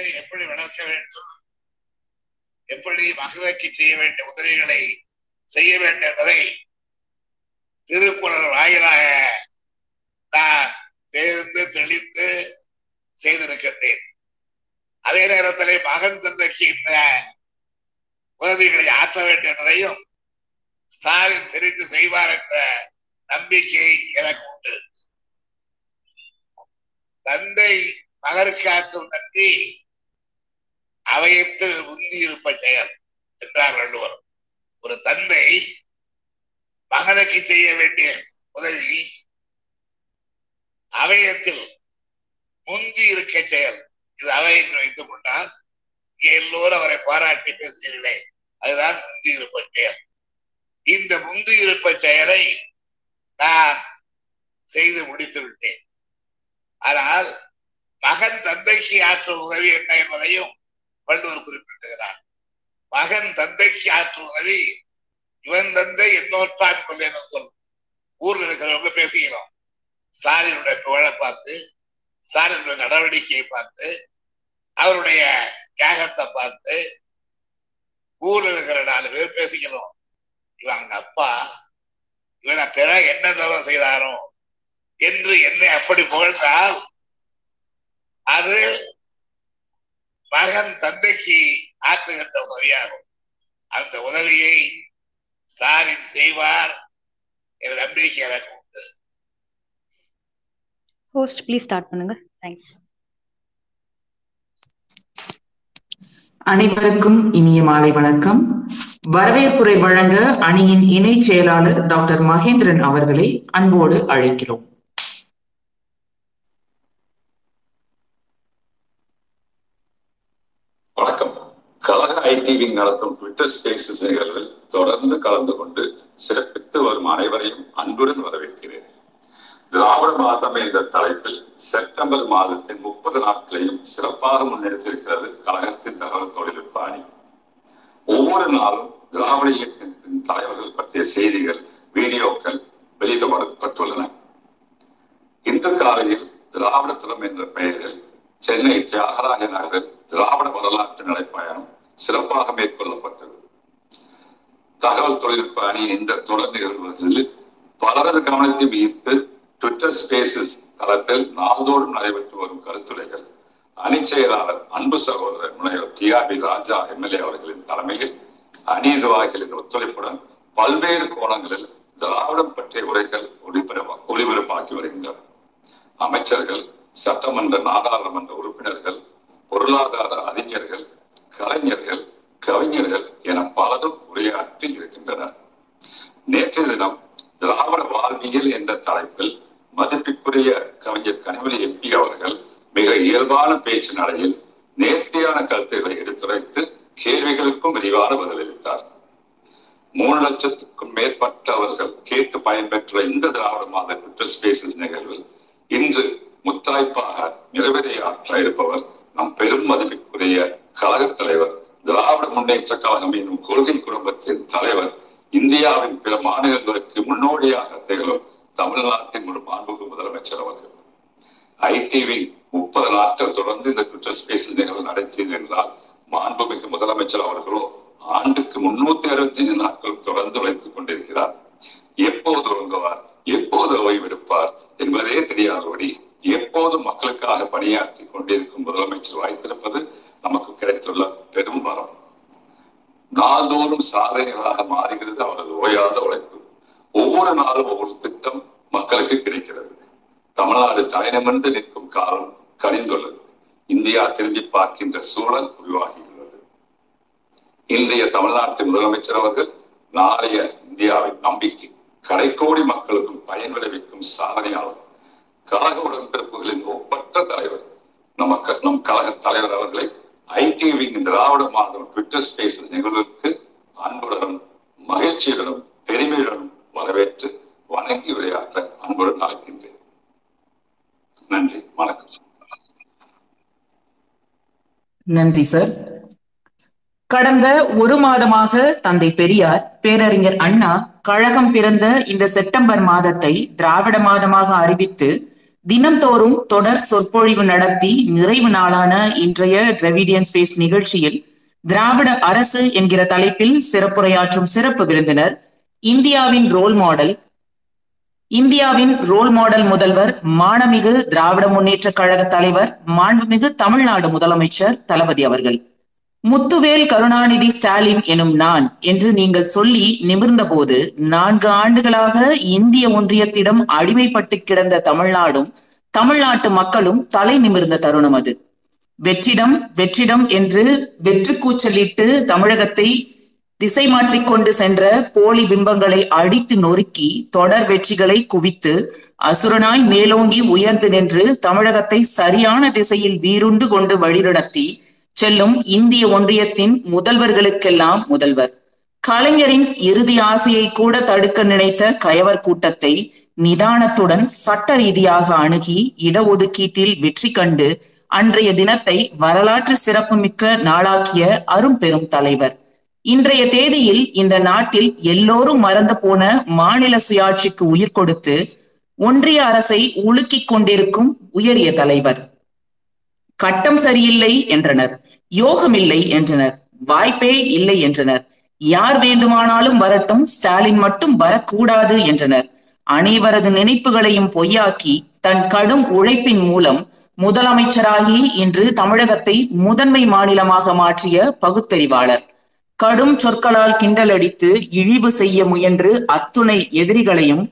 திராவிடத்தை எப்படி வளர்க்க வேண்டும்? எப்படி மகளுக்கு செய்ய வேண்டிய உதவிகளை செய்ய வேண்டும் என்பதை திருக்குறள் வாயிலாக நான் தேர்ந்து தெளிந்து செய்திருக்கின்றேன். அதே நேரத்திலே மகன் தந்தைக்கு இந்த உதவிகளை ஆற்ற வேண்டும் என்பதையும் ஸ்டாலின் தெரிந்து செய்வார் என்ற நம்பிக்கை எனக்கு உண்டு. தந்தை மகருக்கு ஆற்றும் நன்றி. அவையத்தில் உந்தி இருப்ப செயல் என்றார் வள்ளுவர் ஒரு தந்தை மகனுக்கு செய்ய வேண்டிய உதவி அவையத்தில் முந்தி இருக்க செயல் இது அவை வைத்துக் கொண்டால் இங்கே எல்லோரும் அவரை பாராட்டி பேசுகிறீர்களே. அதுதான் முந்தி இருப்ப செயல் இந்த முந்தி இருப்ப செயலை நான் செய்து முடித்து விட்டேன். ஆனால் மகன் தந்தைக்கு ஆற்றும் உதவி என்ன என்பதையும் வள்ளுவர் குறிப்பிட்டுகிறார் மகன் தந்தைக்கு ஆற்றும் உதவி இவன் தந்தை என்னோட்டான் கொல்லேன்னு சொல். ஊர்ல இருக்கிறவங்க பேசிக்கிறோம். ஸ்டாலினுடைய புகழை பார்த்து ஸ்டாலினுடைய நடவடிக்கையை பார்த்து அவருடைய தியாகத்தை பார்த்து ஊர்ல இருக்கிற நாலு பேர் பேசிக்கிறோம். இவன் அப்பா இவனை பிற என்ன தவறு செய்தாரோ என்று என்னை அப்படி புகழ்ந்தால் அது மகன் தந்தைக்கு ஆற்றுகின்ற உதவியாகும் அந்த உதவியை ஸ்டாலின் செய்வார் என்ற நம்பிக்கை எனக்கு உண்டு. ஹோஸ்ட் ப்ளீஸ் ஸ்டார்ட் பண்ணுங்க. தேங்க்ஸ் அனைவருக்கும் இனிய மாலை வணக்கம். வரவேற்புரை வழங்க அணியின் இணை செயலாளர் டாக்டர் மகேந்திரன் அவர்களை அன்போடு அழைக்கிறோம். கழக ஐடிவி நடத்தும் ட்விட்டர் ஸ்பேசஸ் நிகழ்வில் தொடர்ந்து கலந்து கொண்டு சிறப்பித்து வரும் அனைவரையும் அன்புடன் வரவேற்கிறேன். திராவிட மாதம் என்ற தலைப்பில் செப்டம்பர் மாதத்தின் முப்பது நாட்களையும் சிறப்பாக முன்னெடுத்திருக்கிறது கழகத்தின் தகவல் தொழில்நுட்ப அணி. ஒவ்வொரு நாளும் திராவிட இயக்கத்தின் தலைவர்கள் பற்றிய செய்திகள் வீடியோக்கள் வெளியிடப்பட்டுள்ளன. இன்று காலையில் திராவிடத்திடம் என்ற பெயரில் சென்னை தியாகராய நகரில் திராவிட வரலாற்று நடைப்பயணம் சிறப்பாக மேற்கொள்ளப்பட்டது. தகவல் தொழில்நுட்ப அணி இந்த தொடர் நிகழ்வுகளில் பலரது கவனத்தையும் ஈர்த்து ட்விட்டர் ஸ்பேசஸ் தளத்தில் நாள்தோறும் நடைபெற்று வரும் கருத்துரைகள் அணி செயலாளர் அன்பு சகோதரர் முனைவர் T R B Raja MLA அவர்களின் தலைமையில் அணி நிர்வாகிகளின் ஒத்துழைப்புடன் பல்வேறு கோணங்களில் திராவிடம் பற்றிய உரைகள் ஒளிபரப்ப ஒளிபரப்பாக்கி வருகின்றன. அமைச்சர்கள் சட்டமன்ற நாடாளுமன்ற உறுப்பினர்கள் பொருளாதார அறிஞர்கள் கலைஞர்கள் கவிஞர்கள் என பலரும் உரையாற்றி இருக்கின்றனர். நேற்றைய தினம் திராவிட வாழ்வியல் என்ற தலைப்பில் மதிப்பிற்குரிய கவிஞர் கனிமொழி எம்பி அவர்கள் மிக இயல்பான பேச்சு நடையில் நேர்த்தியான கருத்துக்களை எடுத்துரைத்து கேள்விகளுக்கும் விரிவான பதிலளித்தார். மூணு லட்சத்துக்கும் மேற்பட்டவர்கள் கேட்டு பயன்பெற்ற இந்த திராவிட மாத நிகழ்வில் இன்று முத்தாய்ப்பாக நிறைவேறையாற்ற இருப்பவர் நம் பெரும் மதிப்பிற்குரிய கழக தலைவர் திராவிட முன்னேற்ற கழகம் என்னும் கொள்கை குடும்பத்தின் தலைவர் இந்தியாவின் பிற மாநிலங்களுக்கு முன்னோடியாக திகழும் தமிழ்நாட்டின் ஒரு மாண்புக்கு முதலமைச்சர் அவர்கள். ஐடிவி முப்பது நாட்கள் தொடர்ந்து இந்த ட்விட்டர் ஸ்பேஸ் நிகழ்வு நடத்தியது என்றால் மாண்புமிகு முதலமைச்சர் அவர்களோ ஆண்டுக்கு முன்னூத்தி அறுபத்தி ஐந்து நாட்கள் தொடர்ந்து உழைத்துக் கொண்டிருக்கிறார். எப்போது தொடங்குவார் எப்போது ஓய்வெடுப்பார்? என்பதே தெரியாதபடி எப்போது மக்களுக்காக பணியாற்றி கொண்டிருக்கும் முதலமைச்சர் வாய்த்திருப்பது நமக்கு கிடைத்துள்ள பெரும் வரம். நாள்தோறும் சாதனைகளாக மாறுகிறது அவரது ஓயாத உழைப்பு. ஒவ்வொரு நாளும் ஒவ்வொரு திட்டம் மக்களுக்கு கிடைக்கிறது. தமிழ்நாடு தலைநிமிர்ந்து நிற்கும் காலம் கணிந்துள்ளது இந்தியா திரும்பி பார்க்கின்ற சூழல் உருவாகியுள்ளது. இன்றைய தமிழ்நாட்டு முதலமைச்சர் அவர்கள் நாளைய இந்தியாவின் நம்பிக்கை கடைக்கோடி மக்களுக்கும் பயன் விளைவிக்கும் சாதனையாளர். கழக உடன்பிறப்புகளின் ஒப்பற்ற தலைவர். நமக்கு நம் கழக தலைவர் அவர்களை ஐடிவியின் திராவிட மாதம் ட்விட்டர் ஸ்பேஸ் நிகழ்வுக்கு அன்புடனும் மகிழ்ச்சியுடனும் பெருமையுடனும் வரவேற்று வணங்கி உரையாற்ற அன்புடன் அழைக்கின்றேன். நன்றி வணக்கம். நன்றி சார் கடந்த ஒரு மாதமாக தந்தை பெரியார் பேரறிஞர் அண்ணா கழகம் பிறந்த இந்த செப்டம்பர் மாதத்தை திராவிட மாதமாக அறிவித்து தினம்தோறும் தொடர் சொற்பொழிவு நடத்தி நிறைவு நாளான இன்றைய டிரெவிடியன் ஸ்பேஸ் நிகழ்ச்சியில் திராவிட அரசு என்கிற தலைப்பில் சிறப்புரையாற்றும் சிறப்பு விருந்தினர் இந்தியாவின் ரோல் மாடல் இந்தியாவின் ரோல் மாடல் முதல்வர் மாணமிகு திராவிட முன்னேற்ற கழக தலைவர் மாண்புமிகு தமிழ்நாடு முதலமைச்சர் தளபதி அவர்கள். முத்துவேல் கருணாநிதி ஸ்டாலின் எனும் நான் என்று நீங்கள் சொல்லி நிமிர்ந்தபோது நான்கு ஆண்டுகளாக இந்திய ஒன்றியத்திடம் அடிமைப்பட்டு கிடந்த தமிழ்நாடும் தமிழ்நாட்டு மக்களும் தலை நிமிர்ந்த தருணம் அது. வெற்றிடம் வெற்றிடம் என்று வெற்று கூச்சலிட்டு தமிழகத்தை திசை மாற்றிக்கொண்டு சென்ற போலி பிம்பங்களை அடித்து நொறுக்கி தொடர் வெற்றிகளை குவித்து அசுரனாய் மேலோங்கி உயர்ந்து நின்று தமிழகத்தை சரியான திசையில் வீருண்டு கொண்டு வழிநடத்தி செல்லும் இந்திய ஒன்றியத்தின் முதல்வர்களுக்கெல்லாம் முதல்வர். கலைஞரின் இறுதி ஆசையை கூட தடுக்க நினைத்த கயவர் கூட்டத்தை நிதானத்துடன் சட்ட ரீதியாக அணுகி இடஒதுக்கீட்டில் வெற்றி கண்டு அன்றைய தினத்தை வரலாற்று சிறப்புமிக்க நாளாக்கிய அரும்பெரும் தலைவர். இன்றைய தேதியில் இந்த நாட்டில் எல்லோரும் மறந்து போன மாநில சுயாட்சிக்கு உயிர் கொடுத்து ஒன்றிய அரசை உலுக்கிக் கொண்டிருக்கும் உயரிய தலைவர். கட்டம் சரியில்லை என்றனர். யோகமில்லை என்றனர். வாய்ப்பே இல்லை என்றனர். யார் வேண்டுமானாலும் வரட்டும் ஸ்டாலின் மட்டும் வரக்கூடாது என்றனர். அனைவரது நினைப்புகளையும் பொய்யாக்கி தன் கடும் உழைப்பின் மூலம் முதலமைச்சராகி இன்று தமிழகத்தை முதன்மை மாநிலமாக மாற்றிய பகுத்தறிவாளர். கடும் சொற்களால் கிண்டலடித்து இழிவு செய்ய முயன்று அத்துணை எதிரிகளையும்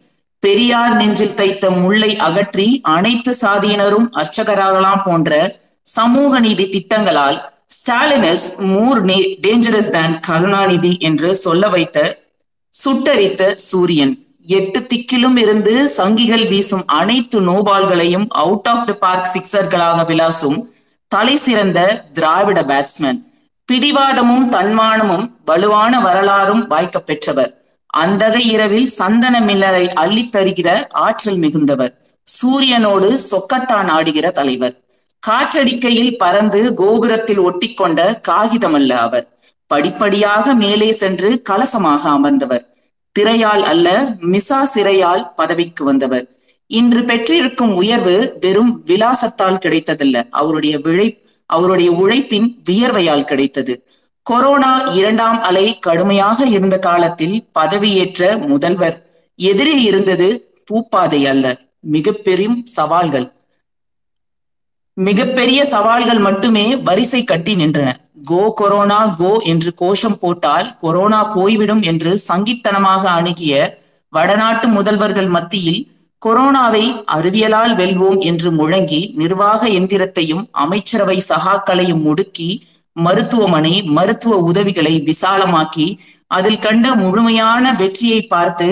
பெரியார் நெஞ்சில் தைத்த முல்லை அகற்றி அனைத்து சாதியினரும் அர்ச்சகராகலாம் போன்ற சமூக நீதி திட்டங்களால் Stalin is more dangerous than Karunanidhi என்று சொல்ல வைத்த சுட்டரித்த சூரியன். எட்டு திக்கிலும் இருந்து சங்கிகள் வீசும் அனைத்து நோபால்களையும் அவுட் ஆஃப் த பார்க் சிக்ஸர்களாக விளாசும் தலை சிறந்த திராவிட பேட்ஸ்மேன் பிடிவாதமும் தன்மானமும் வலுவான வரலாறும் வாய்க்க பெற்றவர். அந்தகை இரவில் சந்தன மில்லரை அள்ளித் தருகிற ஆற்றல் மிகுந்தவர். சூரியனோடு சொக்கட்டான் ஆடுகிற தலைவர். காற்றடிக்கையில் பறந்து கோபுரத்தில் ஒட்டிக்கொண்ட காகிதமல்ல அவர். படிப்படியாக மேலே சென்று கலசமாக அமர்ந்தவர். திரையால் அல்ல மிசா சிறையால் பதவிக்கு வந்தவர். இன்று பெற்றிருக்கும் உயர்வு வெறும் விலாசத்தால் கிடைத்ததல்ல. அவருடைய விழை அவருடைய உழைப்பின் வியர்வையால் கிடைத்தது. கொரோனா இரண்டாம் அலை கடுமையாக இருந்த காலத்தில் பதவியேற்ற முதல்வர். எதிரே இருந்தது பூப்பாதை அல்ல. மிக பெரும் சவால்கள். மிகப்பெரிய சவால்கள் மட்டுமே வரிசை கட்டி நின்றன. கோ கொரோனா கோ என்று கோஷம் போட்டால் கொரோனா போய்விடும் என்று சங்கித்தனமாக அணுகிய வடநாட்டு முதல்வர்கள் மத்தியில் கொரோனாவை அறிவியலால் வெல்வோம் என்று முழங்கி நிர்வாக எந்திரத்தையும் அமைச்சரவை சகாக்களையும் முடுக்கி மருத்துவமனை மருத்துவ உதவிகளை விசாலமாக்கி அதில் கண்ட முழுமையான வெற்றியை பார்த்து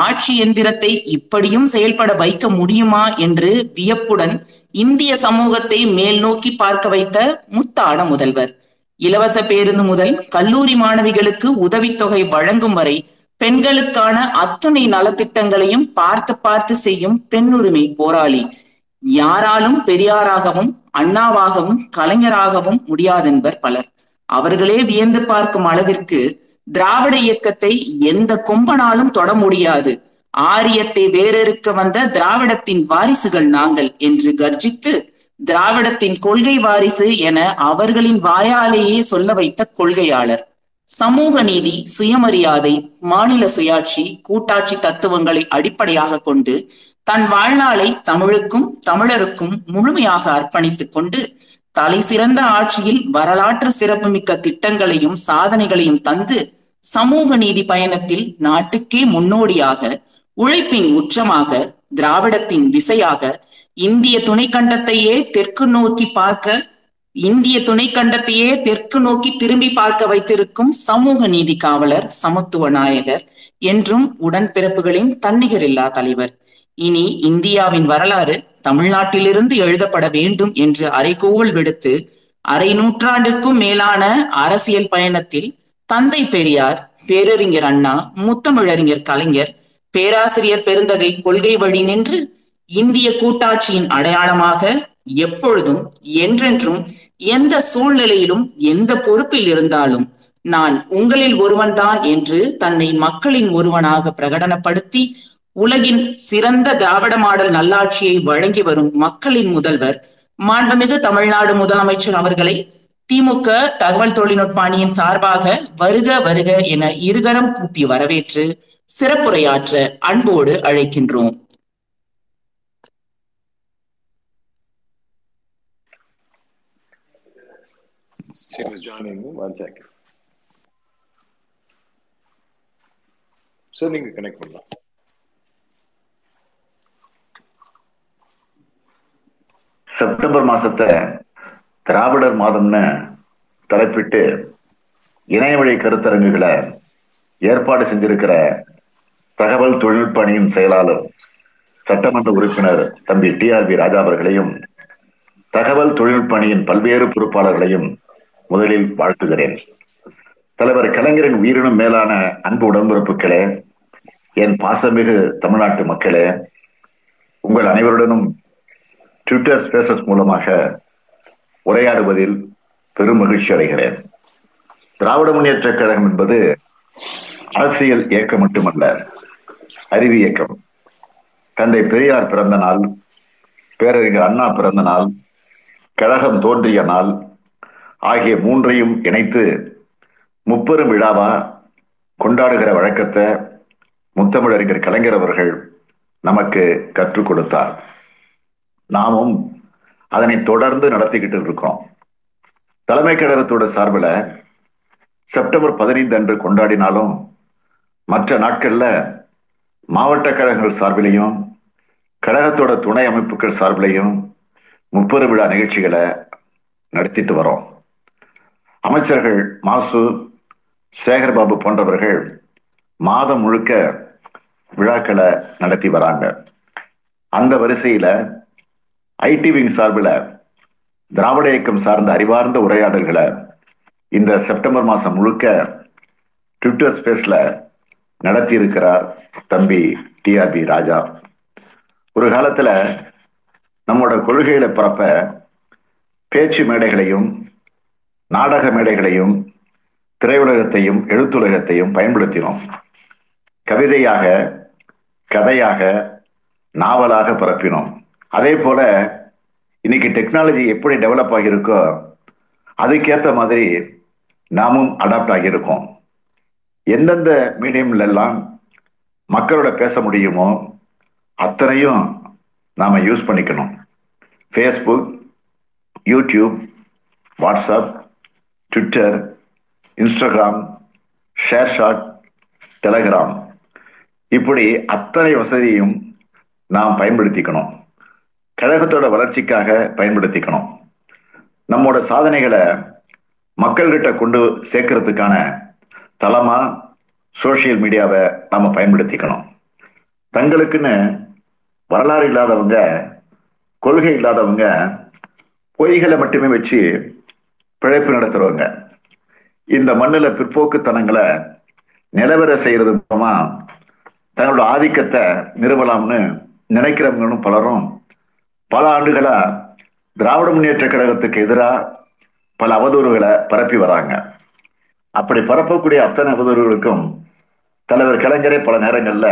ஆட்சி எந்திரத்தை இப்படியும் செயல்பட வைக்க முடியுமா என்று வியப்புடன் இந்திய சமூகத்தை மேல் நோக்கி பார்க்க வைத்த முத்தான முதல்வர். இலவச பேருந்து முதல் கல்லூரி மாணவிகளுக்கு உதவித்தொகை வழங்கும் வரை பெண்களுக்கான அத்துணை நலத்திட்டங்களையும் பார்த்து பார்த்து செய்யும் பெண்ணுரிமை போராளி. யாராலும் பெரியாராகவும் அண்ணாவாகவும் கலைஞராகவும் முடியாதென்பர் பலர். அவர்களே வியந்து பார்க்கும் அளவிற்கு திராவிட இயக்கத்தை எந்த கொம்பனாலும் தொட முடியாது. ஆரியத்தை வேறறுக்க வந்த திராவிடத்தின் வாரிசுகள் நாங்கள் என்று கர்ஜித்து திராவிடத்தின் கொள்கை வாரிசு என அவர்களின் வாயாலேயே சொல்ல வைத்த கொள்கையாளர். சமூக நீதி சுயமரியாதை மாநில சுயாட்சி கூட்டாட்சி தத்துவங்களை அடிப்படையாக கொண்டு தன் வாழ்நாளை தமிழுக்கும் தமிழருக்கும் முழுமையாக அர்ப்பணித்துக் கொண்டு தலை சிறந்த ஆட்சியில் வரலாற்று சிறப்புமிக்க திட்டங்களையும் சாதனைகளையும் தந்து சமூக நீதி பயணத்தில் நாட்டுக்கே முன்னோடியாக உழைப்பின் உச்சமாக திராவிடத்தின் விசையாக இந்திய துணைக்கண்டத்தையே தெற்கு நோக்கி பார்க்க இந்திய துணைக்கண்டத்தையே தெற்கு நோக்கி திரும்பி பார்க்க வைத்திருக்கும் சமூக நீதி காவலர் சமத்துவ நாயகர் என்றும் உடன்பிறப்புகளின் தன்னிகரில்லா தலைவர். இனி இந்தியாவின் வரலாறு தமிழ்நாட்டிலிருந்து எழுதப்பட வேண்டும் என்று அரைகோவல் விடுத்து அரை நூற்றாண்டுக்கும் மேலான அரசியல் பயணத்தில் தந்தை பெரியார் பேரறிஞர் அண்ணா முத்தமிழறிஞர் கலைஞர் பேராசிரியர் பெருந்தகை கொள்கை வழி நின்று இந்திய கூட்டாட்சியின் அடையாளமாக எப்பொழுதும் என்றென்றும் எந்த சூழ்நிலையிலும் எந்த பொறுப்பில் இருந்தாலும் நான் உங்களில் ஒருவன்தான் என்று தன்னை மக்களின் ஒருவனாக பிரகடனப்படுத்தி உலகின் சிறந்த திராவிட மாடல் நல்லாட்சியை வழங்கி வரும் மக்களின் முதல்வர் மாண்புமிகு தமிழ்நாடு முதலமைச்சர் அவர்களை திமுக தகவல் தொழில்நுட்ப அணியின் சார்பாக வருக வருக என இருகரம் கூப்பி வரவேற்று சிறப்புரையாற்ற அன்போடு அழைக்கின்றோம் She was joining me. One second. Sir நீங்க கனெக்ட் பண்ணலாம் செப்டம்பர் மாசத்தை திராவிடர் மாதம்னு தலைப்பிட்டு இணைய வழி கருத்தரங்குகளை ஏற்பாடு செஞ்சிருக்கிற தகவல் தொழில்நுட்ப அணியின் செயலாளர் சட்டமன்ற உறுப்பினர் தம்பி டி ஆர் பி ராஜா அவர்களையும் தகவல் தொழில்நுட்ப அணியின் பல்வேறு பொறுப்பாளர்களையும் முதலில் வாழ்த்துகிறேன். தலைவர் கலைஞரின் உயிரினும் மேலான அன்பு உடன்பிறப்புகளே என் பாசமிகு தமிழ்நாட்டு மக்களே உங்கள் அனைவருடனும் ட்விட்டர் ஸ்பேசஸ் மூலமாக உரையாடுவதில் பெரும் மகிழ்ச்சி அடைகிறேன். திராவிட முன்னேற்ற கழகம் என்பது அரசியல் இயக்கம் மட்டுமல்ல அறிவு இயக்கம். தந்தை பெரியார் பிறந்த நாள் பேரறிஞர் அண்ணா பிறந்த நாள் கழகம் தோன்றிய நாள் ஆகிய மூன்றையும் இணைத்து முப்பெரும் விழாவா கொண்டாடுகிற வழக்கத்தை முத்தமிழறிஞர் கலைஞர் அவர்கள் நமக்கு கற்றுக் கொடுத்தார். நாமும் அதனை தொடர்ந்து நடத்திக்கிட்டு இருக்கோம். தலைமை கழகத்தோட சார்பில் செப்டம்பர் பதினைந்து அன்று கொண்டாடினாலும் மற்ற நாட்கள்ல மாவட்ட கழகங்கள் சார்பிலையும் கழகத்தோட துணை அமைப்புகள் சார்பிலையும் முப்பெரு விழா நிகழ்ச்சிகளை நடத்திட்டு வரோம். அமைச்சர்கள் மாசு சேகர்பாபு போன்றவர்கள் மாதம் முழுக்க விழாக்களை நடத்தி வராங்க. அந்த வரிசையில ஐடி விங் சார்பில் திராவிட இயக்கம் சார்ந்த அறிவார்ந்த உரையாடல்களை இந்த செப்டம்பர் மாதம் முழுக்க ட்விட்டர் ஸ்பேஸில் நடத்தி இருக்கிறார் தம்பி டிஆர்பி ராஜா. ஒரு காலத்துல நம்மோட கொள்கைகளை பரப்ப பேச்சு மேடைகளையும் நாடக மேடைகளையும் திரையுலகத்தையும் எழுத்துலகத்தையும் பயன்படுத்தினோம். கவிதையாக கதையாக நாவலாக பரப்பினோம் அதே போல இன்னைக்கு டெக்னாலஜி எப்படி டெவலப் ஆகியிருக்கோ அதுக்கேற்ற மாதிரி நாமும் அடாப்ட் ஆகியிருக்கோம். எந்தெந்த மீடியம்ல எல்லாம் மக்களோட பேச முடியுமோ அத்தனையும் நாம யூஸ் பண்ணிக்கணும். Facebook YouTube WhatsApp Twitter Instagram ShareChat Telegram இப்படி அத்தனை வசதியும் நாம் பயன்படுத்திக்கணும். கழகத்தோட வளர்ச்சிக்காக பயன்படுத்திக்கணும். நம்மோட சாதனைகளை மக்கள்கிட்ட கொண்டு சேர்க்கறதுக்கான தளமா சோசியல் மீடியாவை நாம பயன்படுத்திக்கணும். தங்களுக்குன்னு வரலாறு இல்லாதவங்க கொள்கை இல்லாதவங்க பொய்களை மட்டுமே வச்சு பிழைப்பு நடத்துறவங்க. இந்த மண்ணில் பிற்போக்குத்தனங்களை நிலவர செய்யறது மூலமா தங்களோட ஆதிக்கத்தை நிறுவலாம்னு நினைக்கிறவங்களும் பலரும் பல ஆண்டுகளா திராவிட முன்னேற்ற கழகத்துக்கு எதிராக பல அவதூறுகளை பரப்பி வராங்க. அப்படி பரப்பக்கூடிய அத்தனை அவதூறுகளுக்கும் தலைவர் கலைஞரே பல நேரங்கள்ல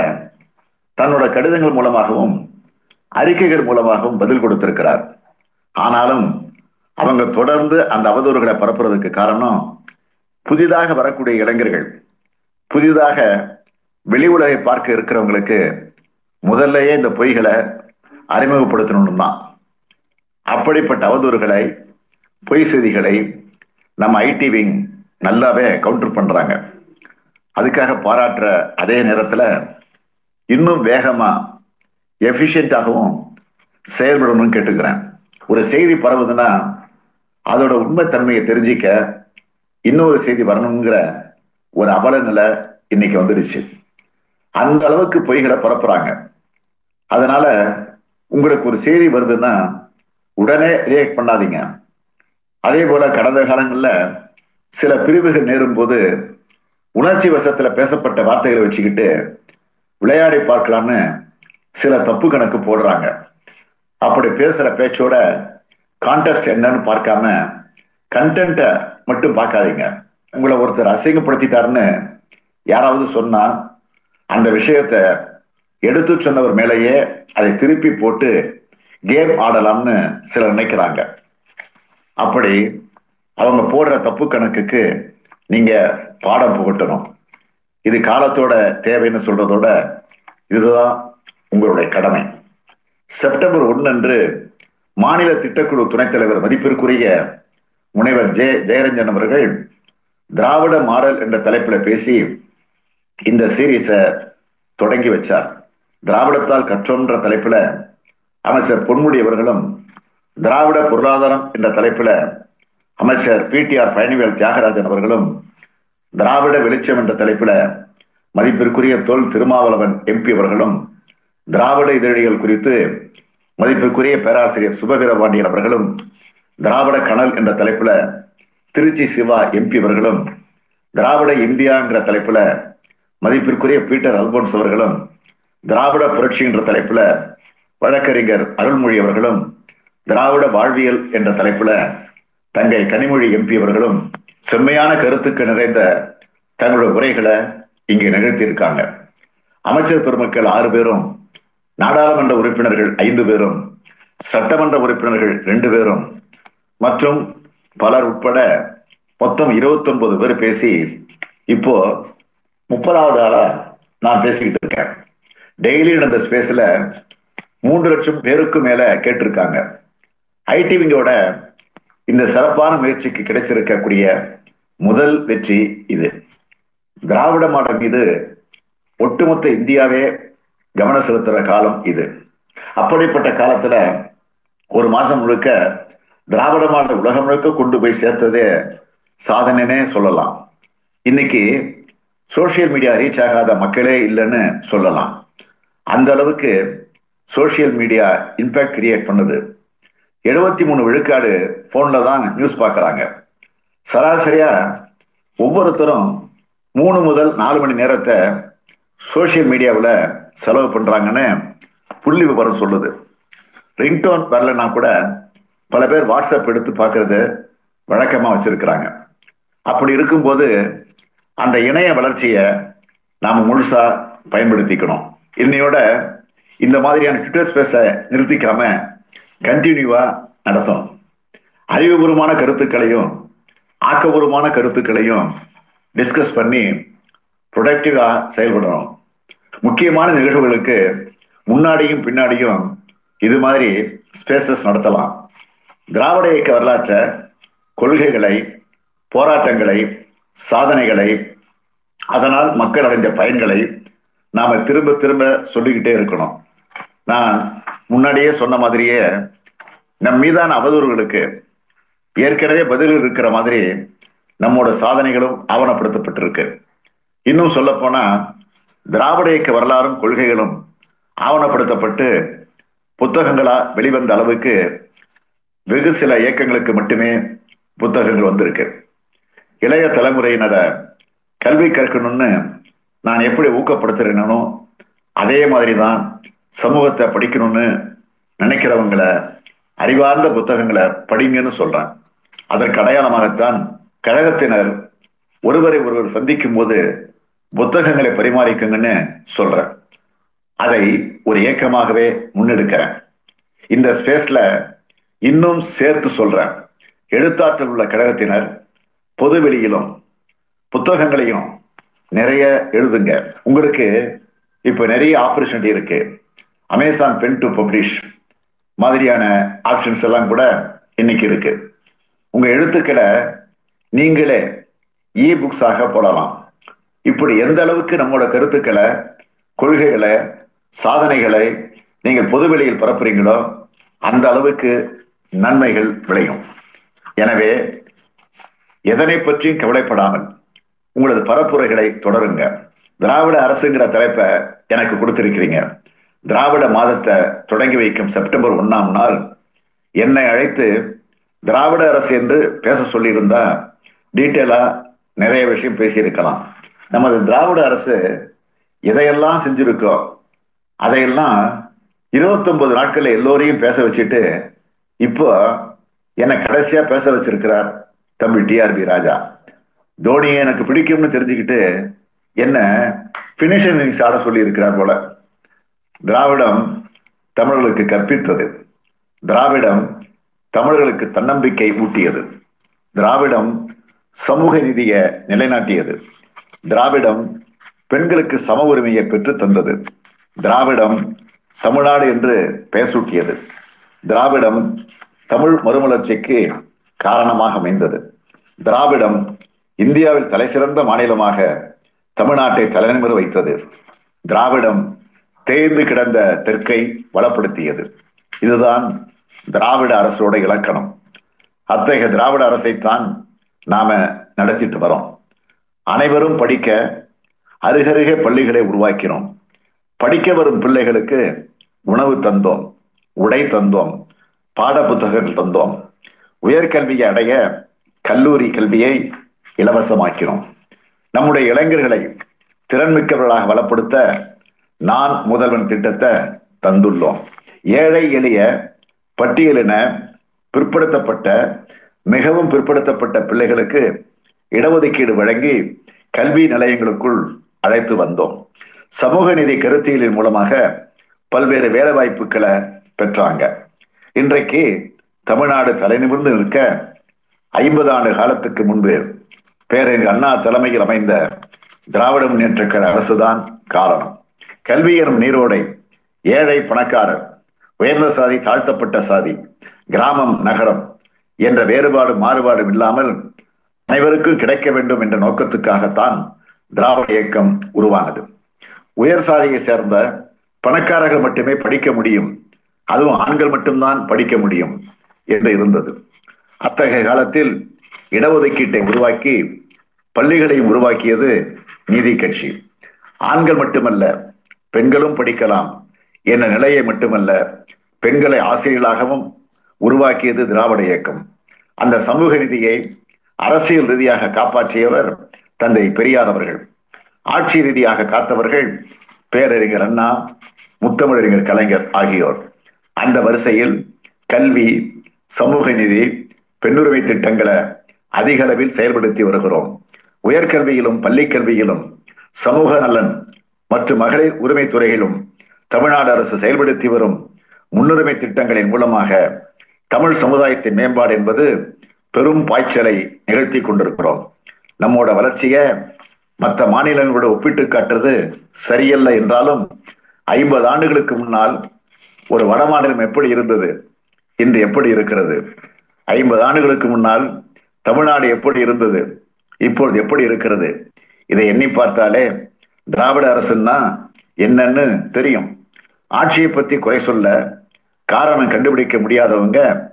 தன்னோட கடிதங்கள் மூலமாகவும் அறிக்கைகள் மூலமாகவும் பதில் கொடுத்திருக்கிறார். ஆனாலும் அவங்க தொடர்ந்து அந்த அவதூறுகளை பரப்புறதுக்கு காரணம் புதிதாக வரக்கூடிய இளைஞர்கள். புதிதாக வெளி உலகை பார்க்க இருக்கிறவங்களுக்கு முதல்லயே இந்த பொய்களை அறிமுகப்படுத்தணும் தான். அப்படிப்பட்ட அவதூறுகளை பொய் செய்திகளை நம்ம ஐடி விங் நல்லாவே கவுண்டர் பண்றாங்க. அதுக்காக பாராட்டுற அதே நேரத்துல இன்னும் வேகமா எஃபிஷியண்டாகவும் செயல்படணும்னு கேட்டுக்கிறேன். ஒரு செய்தி பரவுதுன்னா அதோட உண்மைத்தன்மையை தெரிஞ்சிக்க இன்னொரு செய்தி வரணுங்கிற ஒரு அவல நிலை இன்னைக்கு வந்துடுச்சு. அந்த அளவுக்கு பொய்களை பரப்புறாங்க. அதனால உங்களுக்கு ஒரு செய்தி வருதுன்னா உடனே ரியாக்ட் பண்ணாதீங்க. அதே போல கடந்த காலங்கள்ல சில பிரிவுகள் நேரும் போது உணர்ச்சி வசத்துல பேசப்பட்ட வார்த்தைகளை வச்சுக்கிட்டு விளையாடி பார்க்கலாம்னு சில தப்பு கணக்கு போடுறாங்க. அப்படி பேசுற பேச்சோட கான்டெஸ்ட் என்னன்னு பார்க்காம கண்டென்ட்டை மட்டும் பார்க்காதீங்க. உங்களை ஒருத்தர் அசிங்கப்படுத்திட்டாருன்னு யாராவது சொன்னா அந்த விஷயத்த எடுத்து சொன்னவர் மேலேயே அதை திருப்பி போட்டு கேம் ஆடலாம்னு சிலர் நினைக்கிறாங்க. அப்படி அவங்க போடுற தப்பு கணக்குக்கு நீங்க பாடம் புகட்டணும். இது காலத்தோட தேவைன்னு சொல்றதோட இதுதான் உங்களுடைய கடமை. செப்டம்பர் ஒன்று அன்று மாநில திட்டக்குழு துணைத் தலைவர் மதிப்பிற்குரிய முனைவர் ஜெய ஜெயரஞ்சன் அவர்கள் திராவிட மாடல் என்ற தலைப்புல பேசி இந்த சீரீஸை தொடங்கி வச்சார். திராவிடத்தால் கற்றோன்ற தலைப்புல அமைச்சர் பொன்முடி அவர்களும் திராவிட பொருளாதாரம் என்ற தலைப்புல அமைச்சர் பிடிஆர் பழனிவேல் தியாகராஜன் அவர்களும் திராவிட வெளிச்சம் என்ற தலைப்பில் மதிப்பிற்குரிய தொல் திருமாவளவன் எம்பி அவர்களும் திராவிட இதழிகள் குறித்து மதிப்பிற்குரிய பேராசிரியர் சுபவீரபாண்டியன் அவர்களும் திராவிட கனல் என்ற தலைப்புல திருச்சி சிவா எம்பி அவர்களும் திராவிட இந்தியா என்ற தலைப்புல மதிப்பிற்குரிய பீட்டர் அல்போன்ஸ் அவர்களும் திராவிட புரட்சி என்ற தலைப்புல வழக்கறிஞர் அருள்மொழி அவர்களும் திராவிட வாழ்வியல் என்ற தலைப்புல தங்கை கனிமொழி எம்பி அவர்களும் செம்மையான கருத்துக்கு நிறைந்த தங்களுடைய உரைகளை இங்கே நிகழ்த்தியிருக்காங்க. அமைச்சர் பெருமக்கள் ஆறு பேரும் நாடாளுமன்ற உறுப்பினர்கள் ஐந்து பேரும் சட்டமன்ற உறுப்பினர்கள் ரெண்டு பேரும் மற்றும் பலர் உட்பட மொத்தம் இருபத்தொன்பது பேர் பேசி இப்போ முப்பதாவது ஆளா நான் பேசிக்கிட்டு இருக்கேன். டெய்லி இந்த ஸ்பேஸ்ல மூன்று லட்சம் பேருக்கு மேல கேட்டிருக்காங்க. ஐடிவிங்கோட இந்த சிறப்பான முயற்சிக்கு கிடைச்சிருக்கக்கூடிய முதல் வெற்றி இது. திராவிட மாடல் மீது ஒட்டுமொத்த இந்தியாவே கவனம் செலுத்துற காலம் இது. அப்படிப்பட்ட காலத்துல ஒரு மாசம் முழுக்க திராவிட மாடல் உலகம் முழுக்க கொண்டு போய் சேர்த்ததே சாதனைனே சொல்லலாம். இன்னைக்கு சோசியல் மீடியா ரீச் ஆகாத மக்களே இல்லைன்னு சொல்லலாம். அந்த அளவுக்கு சோசியல் மீடியா இம்பாக்ட் கிரியேட் பண்ணுது. எழுபத்தி மூணு விழுக்காடு போன்ல தான் நியூஸ் பார்க்கறாங்க சராசரியா ஒவ்வொருத்தரும் மூணு முதல் நாலு மணி நேரத்தை சோசியல் மீடியாவில் செலவு பண்ணுறாங்கன்னு புள்ளி விவரம் சொல்லுது. ரிங்டோன் வரலன்னா கூட பல பேர் வாட்ஸ்அப் எடுத்து பார்க்கறது வழக்கமாக வச்சிருக்கிறாங்க. அப்படி இருக்கும்போது அந்த இணைய வளர்ச்சியை நாம் முழுசாக பயன்படுத்திக்கணும். இன்னையோட இந்த மாதிரியான ட்விட்டர் ஸ்பேஸை நிறுத்திக்காம கண்டினியூவா நடத்தும் அறிவுபூர்வமான கருத்துக்களையும் ஆக்கபூர்வமான கருத்துக்களையும் டிஸ்கஸ் பண்ணி ப்ரொடக்டிவா செயல்படணும். முக்கியமான நிகழ்வுகளுக்கு முன்னாடியும் பின்னாடியும் இது மாதிரி ஸ்பேசஸ் நடத்தலாம். திராவிட இயக்க வரலாற்றை கொள்கைகளை போராட்டங்களை சாதனைகளை அதனால் மக்கள் அடைந்த பயன்களை நாம திரும்ப திரும்ப சொல்லிக்கிட்டே இருக்கணும். நான் முன்னாடியே சொன்ன மாதிரியே நம் மீதான அவதூறுகளுக்கு ஏற்கனவே பதில் இருக்கிற மாதிரி நம்மோட சாதனைகளும் ஆவணப்படுத்தப்பட்டிருக்கு. இன்னும் சொல்ல போனா திராவிட இயக்க வரலாறும் கொள்கைகளும் ஆவணப்படுத்தப்பட்டு புத்தகங்களா வெளிவந்த அளவுக்கு வெகு சில இயக்கங்களுக்கு மட்டுமே புத்தகங்கள் வந்திருக்கு. இளைய தலைமுறையினரை கல்வி கற்கணும்னு நான் எப்படி ஊக்கப்படுத்துறேனோ அதே மாதிரி தான் சமூகத்தை படிக்கணும்னு நினைக்கிறவங்கள அறிவார்ந்த புத்தகங்களை படிங்கன்னு சொல்றேன். அதற்கு அடையாளமாகத்தான் கழகத்தினர் ஒருவரை ஒருவர் சந்திக்கும் போது புத்தகங்களை பரிமாறிக்குங்கன்னு சொல்றேன். அதை ஒரு இயக்கமாகவே முன்னெடுக்கிறேன். இந்த ஸ்பேஸ்ல இன்னும் சேர்த்து சொல்றேன். எழுத்தாற்றல் உள்ள கழகத்தினர் பொது வெளியிலும் புத்தகங்களையும் நிறைய எழுதுங்க. உங்களுக்கு இப்ப நிறைய ஆப்பர்ச்சுனிட்டி இருக்கு. அமேசான் பென் டு பப்ளிஷ் மாதிரியான ஆப்ஷன்ஸ் எல்லாம் கூட இன்னைக்கு இருக்கு. உங்க எழுத்துக்களை நீங்களே இ புக்ஸாக போடலாம். இப்படி எந்த அளவுக்கு நம்மளோட கருத்துக்களை கொள்கைகளை சாதனைகளை நீங்கள் பொதுவெளியில் பரப்புறீங்களோ அந்த அளவுக்கு நன்மைகள் விளையும். எனவே எதனை பற்றியும் கவலைப்படாமல் உங்களது பரப்புரைகளை தொடருங்க. திராவிட அரசுங்கிற தலைப்பை எனக்கு கொடுத்திருக்கிறீங்க. திராவிட மாதத்தை தொடங்கி வைக்கும் செப்டம்பர் ஒன்னாம் நாள் என்னை அழைத்து திராவிட அரசு என்று பேச சொல்லியிருந்தா டீட்டெயிலா நிறைய விஷயம் பேசியிருக்கலாம். நமது திராவிட அரசு எதையெல்லாம் செஞ்சிருக்கோ அதையெல்லாம் இருபத்தொன்பது நாட்கள் எல்லோரையும் பேச வச்சுட்டு இப்போ என்னை கடைசியா பேச வச்சிருக்கிறார் தம்பி டிஆர்பி ராஜா. தோனியை எனக்கு பிடிக்கும்னு தெரிஞ்சுக்கிட்டு என்ன பினிஷ் இன்னிங்ஸ் ஆட சொல்லி இருக்கிறார் போல. திராவிடம் தமிழர்களுக்கு கற்பித்தது. திராவிடம் தமிழர்களுக்கு தன்னம்பிக்கை ஊட்டியது. திராவிடம் சமூக நீதியை நிலைநாட்டியது. திராவிடம் பெண்களுக்கு சம உரிமையை பெற்று தந்தது. திராவிடம் தமிழ்நாடு என்று பெயர் சூட்டியது திராவிடம் தமிழ் மறுமலர்ச்சிக்கு காரணமாக அமைந்தது. திராவிடம் இந்தியாவில் தலைசிறந்த மாநிலமாக தமிழ்நாட்டை தலைநிமிர வைத்தது. திராவிடம் தேய்ந்து கிடந்த தெற்கை வளப்படுத்தியது. இதுதான் திராவிட அரசோட இலக்கணம். அத்தகைய திராவிட அரசைத்தான் நாம நடத்திட்டு வரோம். அனைவரும் படிக்க அருகருகே பள்ளிகளை உருவாக்கினோம். படிக்க வரும் பிள்ளைகளுக்கு உணவு தந்தோம் உடை தந்தோம் பாட புத்தகங்கள் தந்தோம். உயர்கல்வியை அடைய கல்லூரி கல்வியை இலவசமாக்கினோம். நம்முடைய இளைஞர்களை திறன்மிக்கவர்களாக வளப்படுத்த நான் முதல்வன் திட்டத்தை தந்துள்ளோம். ஏழை எளிய பட்டியலின பிற்படுத்தப்பட்ட மிகவும் பிற்படுத்தப்பட்ட பிள்ளைகளுக்கு இடஒதுக்கீடு வழங்கி கல்வி நிலையங்களுக்குள் அழைத்து வந்தோம். சமூக நிதி கருத்தியலின் மூலமாக பல்வேறு வேலைவாய்ப்புகளை பெற்றாங்க. இன்றைக்கு தமிழ்நாடு தலைநிமிர்ந்து நிற்க ஐம்பது ஆண்டு காலத்துக்கு முன்பு பேரறிஞர் அண்ணா தலைமையில் அமைந்த திராவிட முன்னேற்ற கழக அரசுதான் காரணம். கல்வி எனும் நீரோடை ஏழை பணக்காரர் உயர்ந்த சாதி தாழ்த்தப்பட்ட சாதி கிராமம் நகரம் என்ற வேறுபாடு மாறுபாடும் இல்லாமல் அனைவருக்கும் கிடைக்க வேண்டும் என்ற நோக்கத்துக்காகத்தான் திராவிட இயக்கம் உருவானது. உயர் சாதியை சேர்ந்த பணக்காரர்கள் மட்டுமே படிக்க முடியும். அதுவும் ஆண்கள் மட்டும்தான் படிக்க முடியும் என்று இருந்தது. அத்தகைய காலத்தில் இடஒதுக்கீட்டை உருவாக்கி பள்ளிகளையும் உருவாக்கியது நீதி கட்சி. ஆண்கள் மட்டுமல்ல பெண்களும் படிக்கலாம் என்ற நிலையை மட்டுமல்ல பெண்களை ஆசிரியர்களாகவும் உருவாக்கியது திராவிட இயக்கம். அந்த சமூக நிதியை அரசியல் ரீதியாக காப்பாற்றியவர் தந்தை பெரியார் அவர்கள். ஆட்சி ரீதியாக காத்தவர்கள் பேரறிஞர் அண்ணா முத்தமிழறிஞர் கலைஞர் ஆகியோர். அந்த வரிசையில் கல்வி சமூக நிதி பெண்ணுரிமை திட்டங்களை அதிக அளவில் செயல்படுத்தி வருகிறோம். உயர்கல்வியிலும் பள்ளி கல்வியிலும் சமூக நலன் மற்றும் மகளிர் உரிமை துறையிலும் தமிழ்நாடு அரசு செயல்படுத்தி வரும் முன்னுரிமை திட்டங்களின் மூலமாக தமிழ் சமுதாயத்தின் மேம்பாடு என்பது பெரும் பாய்ச்சலை நிகழ்த்தி கொண்டிருக்கிறோம். நம்மோட வளர்ச்சியை மற்ற மாநிலங்களோட ஒப்பிட்டு காட்டுறது சரியல்ல என்றாலும் ஐம்பது ஆண்டுகளுக்கு முன்னால் ஒரு வட மாநிலம் எப்படி இருந்தது? இன்று எப்படி இருக்கிறது? ஐம்பது ஆண்டுகளுக்கு முன்னால் தமிழ்நாடு எப்படி இருந்தது? இப்பொழுது எப்படி இருக்கிறது? இதை எண்ணி பார்த்தாலே திராவிட அரசுன்னா என்னன்னு தெரியும். ஆட்சியை பத்தி குறை சொல்ல காரணம் கண்டுபிடிக்க முடியாதவங்க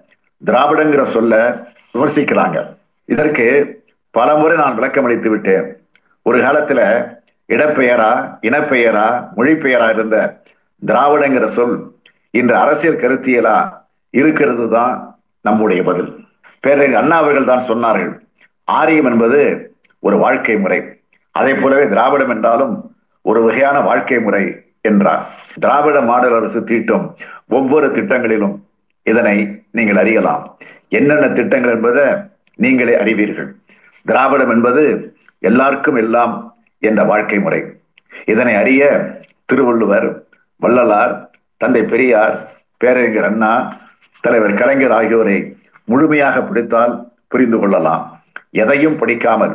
திராவிடங்கிற சொல்ல விமர்சிக்கிறாங்க. இதற்கு பல முறை நான் விளக்கம் அளித்து விட்டேன். ஒரு காலத்துல இடப்பெயரா இனப்பெயரா மொழிப்பெயரா இருந்த திராவிடங்கிற சொல் இன்று அரசியல் கருத்தியலா இருக்கிறது தான் நம்முடைய பதில். பேரறிஞர் அண்ணா அவர்கள் தான் சொன்னார்கள் ஆரியம் என்பது ஒரு வாழ்க்கை முறை. அதே போலவே திராவிடம் என்றாலும் ஒரு வகையான வாழ்க்கை முறை என்றார். திராவிட மாடல் அரசு தீட்டும் ஒவ்வொரு திட்டங்களிலும் இதனை நீங்கள் அறியலாம். என்னென்ன திட்டங்கள் என்பதை நீங்களே அறிவீர்கள். திராவிடம் என்பது எல்லாருக்கும் எல்லாம் என்ற வாழ்க்கை முறை. இதனை அறிய திருவள்ளுவர் வள்ளலார் தந்தை பெரியார் பேரறிஞர் அண்ணா தலைவர் கலைஞர் ஆகியோரை முழுமையாக பிடித்தால் புரிந்து கொள்ளலாம். எதையும் படிக்காமல்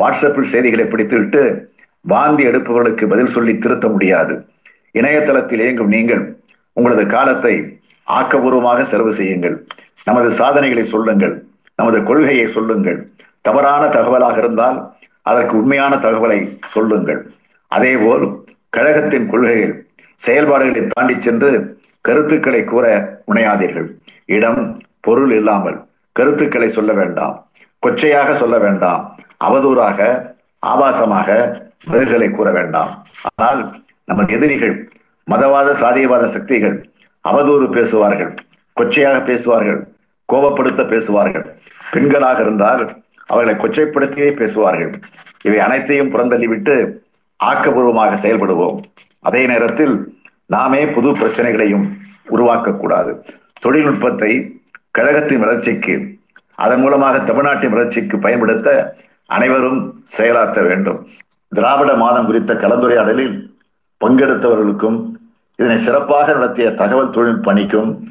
வாட்ஸ்அப்பில் செய்திகளை பிடித்துவிட்டு வாந்தி எடுப்பவர்களுக்கு பதில் சொல்லி திருத்த முடியாது. இணையதளத்தில் இயங்கும் நீங்கள் உங்களது காலத்தை ஆக்கபூர்வமாக செலவு செய்யுங்கள். நமது சாதனைகளை சொல்லுங்கள். நமது கொள்கையை சொல்லுங்கள். தவறான தகவலாக இருந்தால் அதற்கு உண்மையான தகவலை சொல்லுங்கள். அதேபோல் கழகத்தின் கொள்கைகள் செயல்பாடுகளை தாண்டி சென்று கருத்துக்களை கூற முனையாதீர்கள். இடம் பொருள் இல்லாமல் கருத்துக்களை சொல்ல வேண்டாம். கொச்சையாக சொல்ல வேண்டாம். அவதூறாக ஆபாசமாக பதில்களை கூற வேண்டாம். ஆனால் நமது எதிரிகள் மதவாத சாதியவாத சக்திகள் அவதூறு பேசுவார்கள் கொச்சையாக பேசுவார்கள் கோபப்படுத்த பேசுவார்கள். பெண்களாக இருந்தால் அவர்களை கொச்சைப்படுத்தியே பேசுவார்கள். இவை அனைத்தையும் புறந்தள்ளிவிட்டு ஆக்கபூர்வமாக செயல்படுவோம். அதே நேரத்தில் நாமே புது பிரச்சனைகளையும் உருவாக்கக்கூடாது. தொழில்நுட்பத்தை கழகத்தின் வளர்ச்சிக்கு அதன் மூலமாக தமிழ்நாட்டின் வளர்ச்சிக்கு பயன்படுத்த அனைவரும் செயலாற்ற வேண்டும். திராவிட மாதம் குறித்த கலந்துரையாடலில் பங்கெடுத்தவர்களுக்கும் இதனை சிறப்பாக நடத்திய தகவல் தொழில்நுட்ப பணிக்கும்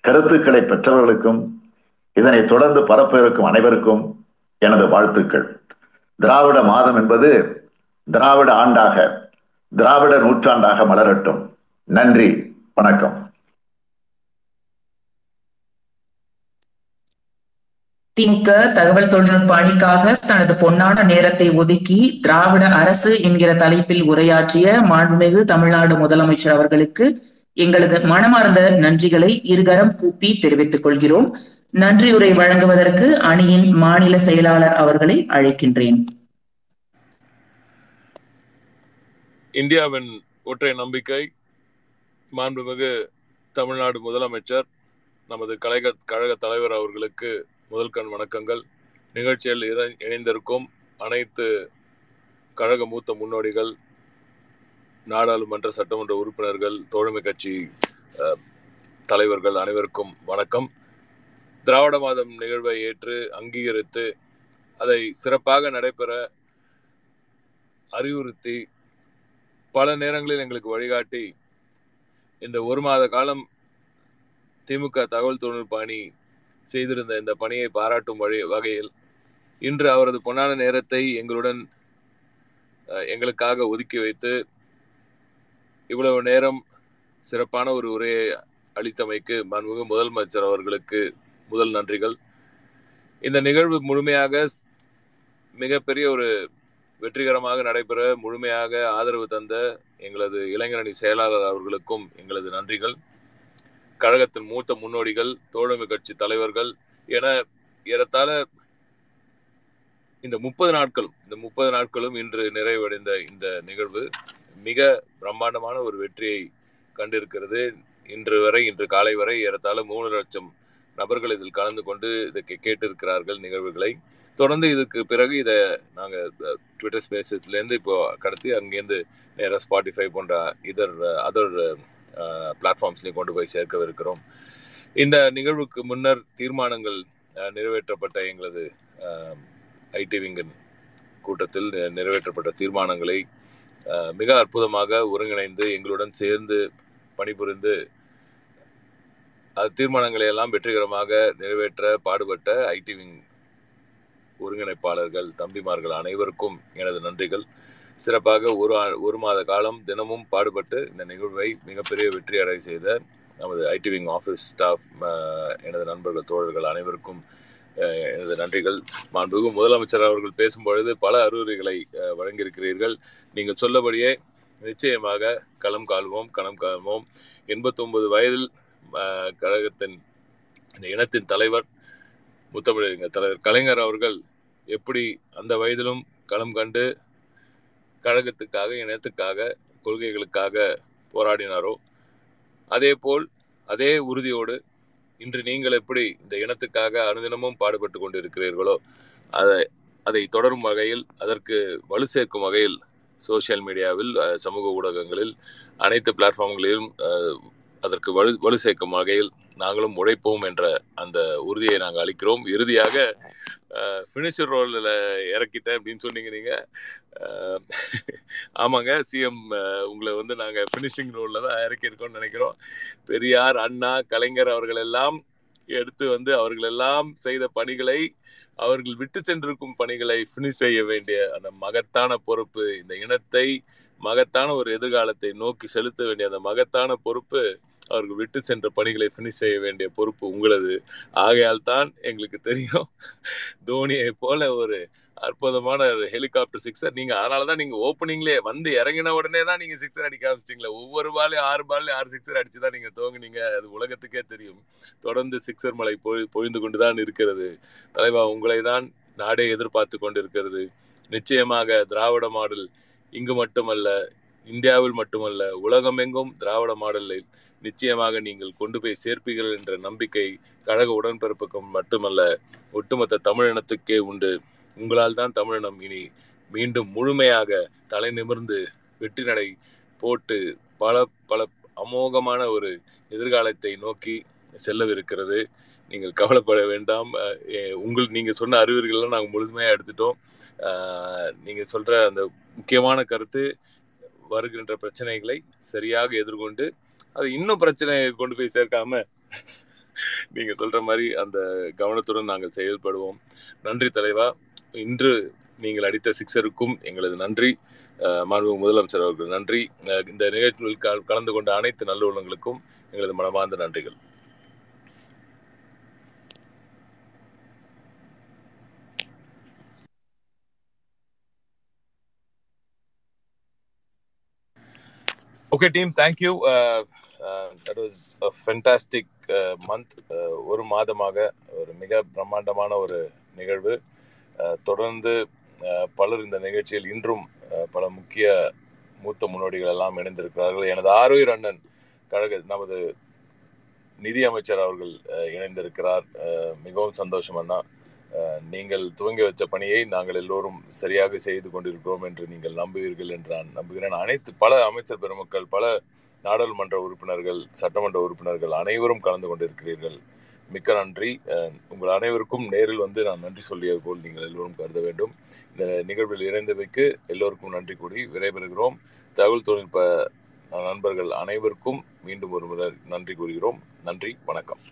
கருத்துக்களை பெற்றவர்களுக்கும் இதனை தொடர்ந்து பரப்ப இருக்கும் அனைவருக்கும் எனது வாழ்த்துக்கள். திராவிட மாதம் என்பது திராவிட ஆண்டாக திராவிட நூற்றாண்டாக மலரட்டும். நன்றி வணக்கம். திமுக தகவல் தொழில்நுட்ப அணிக்காக தனது பொன்னான நேரத்தை ஒதுக்கி திராவிட அரசு என்கிற தலைப்பில் உரையாற்றிய மாண்புமிகு தமிழ்நாடு முதலமைச்சர் அவர்களுக்கு எங்களது மனமார்ந்த நன்றிகளை இருகரம் கூப்பி தெரிவித்துக் கொள்கிறோம். நன்றியுரை வழங்குவதற்கு அணியின் மாநில செயலாளர் அவர்களை அழைக்கின்றேன். இந்தியாவின் ஒற்றை நம்பிக்கை மாண்புமிகு தமிழ்நாடு முதலமைச்சர் நமது கழக கழக தலைவர் அவர்களுக்கு முதல் கண் வணக்கங்கள். நிகழ்ச்சியில் இணை- இணைந்திருக்கும் அனைத்து கழக மூத்த முன்னோடிகள் நாடாளுமன்ற சட்டமன்ற உறுப்பினர்கள் தோழமை கட்சி தலைவர்கள் அனைவருக்கும் வணக்கம். திராவிட மாதம் நிகழ்வை ஏற்று அங்கீகரித்து அதை சிறப்பாக நடைபெற அறிவுறுத்தி பல நேரங்களில் எங்களுக்கு வழிகாட்டி இந்த ஒரு மாத காலம் திமுக தகவல் தொழில்நுட்ப அணி செய்திருந்த இந்த பணியை பாராட்டும் வழி வகையில் இன்று அவரது பொன்னான நேரத்தை எங்களுடன் எங்களுக்காக ஒதுக்கி வைத்து இவ்வளவு நேரம் சிறப்பான ஒரு உரையை அளித்தமைக்கு மன்முக முதலமைச்சர் அவர்களுக்கு முதல் நன்றிகள். இந்த நிகழ்வு முழுமையாக மிகப்பெரிய ஒரு வெற்றிகரமாக நடைபெற முழுமையாக ஆதரவு தந்த எங்களது இளைஞரணி செயலாளர் அவர்களுக்கும் எங்களது நன்றிகள். கழகத்தின் மூத்த முன்னோடிகள் தோழமை கட்சி தலைவர்கள் என ஏறத்தாழ இந்த முப்பது நாட்களும் இந்த முப்பது நாட்களும் இன்று நிறைவடைந்த இந்த நிகழ்வு மிக பிரம்மாண்டமான ஒரு வெற்றியை கண்டிருக்கிறது. இன்று வரை இன்று காலை வரை ஏறத்தாழ மூணு லட்சம் நபர்கள் இதில் கலந்து கொண்டு இதை கே- கேட்டிருக்கிறார்கள் நிகழ்வுகளை. தொடர்ந்து இதுக்கு பிறகு இதை நாங்கள் ட்விட்டர் ஸ்பேசஸ்லேருந்து இப்போ கடத்தி அங்கேருந்து நேராக ஸ்பாட்டிஃபை போன்ற இதர் அதர் பிளாட்ஃபார்ம்ஸ்லையும் கொண்டு போய் சேர்க்கவிருக்கிறோம். இந்த நிகழ்வுக்கு முன்னர் தீர்மானங்கள் நிறைவேற்றப்பட்ட எங்களது ஐடி விங்கன் கூட்டத்தில் நிறைவேற்றப்பட்ட தீர்மானங்களை மிக அற்புதமாக ஒருங்கிணைந்து எங்களுடன் சேர்ந்து பணிபுரிந்து அது தீர்மானங்களை எல்லாம் வெற்றிகரமாக நிறைவேற்ற பாடுபட்ட ஐடி விங் ஒருங்கிணைப்பாளர்கள் தம்பிமார்கள் அனைவருக்கும் எனது நன்றிகள். சிறப்பாக ஒரு ஒரு மாத காலம் தினமும் பாடுபட்டு இந்த நிகழ்வை மிகப்பெரிய வெற்றி அடை செய்த நமது ஐடி விங் ஆஃபீஸ் ஸ்டாஃப் எனது நண்பர்கள் தோழர்கள் அனைவருக்கும் எனது நன்றிகள். மாண்புமிகு முதலமைச்சர் அவர்கள் பேசும்பொழுது பல அறிவுரைகளை வழங்கியிருக்கிறீர்கள். நீங்கள் சொல்லபடியே நிச்சயமாக களம் கால்வோம் களம் கால்வோம். எண்பத்தொன்பது வயதில் கழகத்தின் இந்த இனத்தின் தலைவர் முத்தமிழறிஞர் தலைவர் கலைஞர் அவர்கள் எப்படி அந்த வயதிலும் களம் கண்டு கழகத்துக்காக இனத்துக்காக கொள்கைகளுக்காக போராடினாரோ அதேபோல் அதே உறுதியோடு இன்று நீங்கள் எப்படி இந்த இனத்துக்காக அனுதினமும் பாடுபட்டு கொண்டிருக்கிறீர்களோ அதை அதை தொடரும் வகையில் அதற்கு வலு சேர்க்கும் வகையில் சோஷியல் மீடியாவில் சமூக ஊடகங்களில் அனைத்து பிளாட்ஃபார்ம்களிலும் அதற்கு வலு வலு சேர்க்கும் வகையில் நாங்களும் உழைப்போம் என்ற அந்த உறுதியை நாங்கள் அளிக்கிறோம். இறுதியாக ஃபினிஷர் ரோலில் இறக்கிட்டேன் அப்படின்னு சொன்னீங்க நீங்கள் ஆமாங்க சிஎம் உங்களை வந்து நாங்கள் ஃபினிஷிங் ரோலில் தான் இறக்கியிருக்கோம்னு நினைக்கிறோம். பெரியார் அண்ணா கலைஞர் அவர்கள் எல்லாம் எடுத்து வந்து அவர்கள் எல்லாம் செய்த பணிகளை அவர்கள் விட்டு சென்றிருக்கும் பணிகளை ஃபினிஷ் செய்ய வேண்டிய அந்த மகத்தான பொறுப்பு இந்த இனத்தை மகத்தான ஒரு எதிர்காலத்தை நோக்கி செலுத்த வேண்டிய அந்த மகத்தான பொறுப்பு அவருக்கு விட்டு சென்ற பணிகளை ஃபினிஷ் செய்ய வேண்டிய பொறுப்பு உங்களது. ஆகையால் தான் எங்களுக்கு தெரியும் தோனியை போல ஒரு அற்புதமான ஒரு ஹெலிகாப்டர் சிக்ஸர் நீங்க அதனால தான் நீங்க ஓப்பனிங்லேயே வந்து இறங்கின உடனே தான் நீங்க சிக்ஸர் அடிக்க ஆரம்பிச்சிங்களே ஒவ்வொரு பாலையும் ஆறு பால்லையும் ஆறு சிக்ஸர் அடிச்சு தான் நீங்க தோங்குனீங்க அது உலகத்துக்கே தெரியும். தொடர்ந்து சிக்ஸர் மலை பொழி பொழிந்து கொண்டு தான் இருக்கிறது. தலைவா உங்களை தான் நாடே எதிர்பார்த்து கொண்டிருக்கிறது. நிச்சயமாக திராவிட மாடல் இங்கு மட்டுமல்ல இந்தியாவில் மட்டுமல்ல உலகமெங்கும் திராவிட மாடலில் நிச்சயமாக நீங்கள் கொண்டு போய் சேர்ப்பீர்கள் என்ற நம்பிக்கை கழக உடன்பிறப்புக்கும் மட்டுமல்ல ஒட்டுமொத்த தமிழினத்துக்கே உண்டு. உங்களால் தான் தமிழினம் இனி மீண்டும் முழுமையாக தலை நிமிர்ந்து வெற்றி நடை போட்டு பல பல அமோகமான ஒரு எதிர்காலத்தை நோக்கி செல்லவிருக்கிறது. நீங்கள் கவலைப்பட வேண்டாம். உங்கள் நீங்கள் சொன்ன அறிவுரைகள்லாம் நாங்கள் முழுமையாக எடுத்துட்டோம். நீங்கள் சொல்கிற அந்த முக்கியமான கருத்து வருகின்ற பிரச்சனைகளை சரியாக எதிர்கொண்டு அது இன்னும் பிரச்சனையை கொண்டு போய் சேர்க்காம நீங்க சொல்ற மாதிரி அந்த கவனத்துடன் நாங்கள் செயல்படுவோம். நன்றி தலைவா. இன்று நீங்கள் அடித்த சிக்ஸருக்கும் எங்களது நன்றி. மாண்பு முதலமைச்சர் அவர்கள் நன்றி. இந்த நிகழ்ச்சியில் கல- கலந்து கொண்ட அனைத்து நல்லுள்ளங்களுக்கும் எங்களது மனமார்ந்த நன்றிகள். Okay team thank you that was a fantastic month ஒரு மாதமாக ஒரு மிக பிரம்மாண்டமான ஒரு நிகழ்வு. Uh, தொடர்ந்து uh, பலர் இந்த நிகழ்ச்சியில் இன்றும் uh, பல முக்கிய மூத்த முன்னோடிகள் எல்லாம் இணைந்திருக்கிறார்கள். எனது ஆரோயர் அண்ணன் கழக நமது நிதி அமைச்சர் அவர்கள் இணைந்திருக்கிறார். மிகவும் சந்தோஷம் தான் நீங்கள் துவங்கி வச்ச பணியை நாங்கள் எல்லோரும் சரியாக செய்து கொண்டிருக்கிறோம் என்று நீங்கள் நம்புவீர்கள் என்று நான் நம்புகிறேன். அனைத்து பல அமைச்சர் பெருமக்கள் பல நாடாளுமன்ற உறுப்பினர்கள் சட்டமன்ற உறுப்பினர்கள் அனைவரும் கலந்து கொண்டிருக்கிறீர்கள். மிக்க நன்றி. உங்கள் அனைவருக்கும் நேரில் வந்து நான் நன்றி சொல்லியது போல் நீங்கள் எல்லோரும் கருத வேண்டும். இந்த நிகழ்வில் இணைந்தவைக்கு எல்லோருக்கும் நன்றி கூறி விடைபெறுகிறோம். தகவல் தொழில்நுட்ப நண்பர்கள் அனைவருக்கும் மீண்டும் ஒரு முறை நன்றி கூறுகிறோம். நன்றி. வணக்கம்.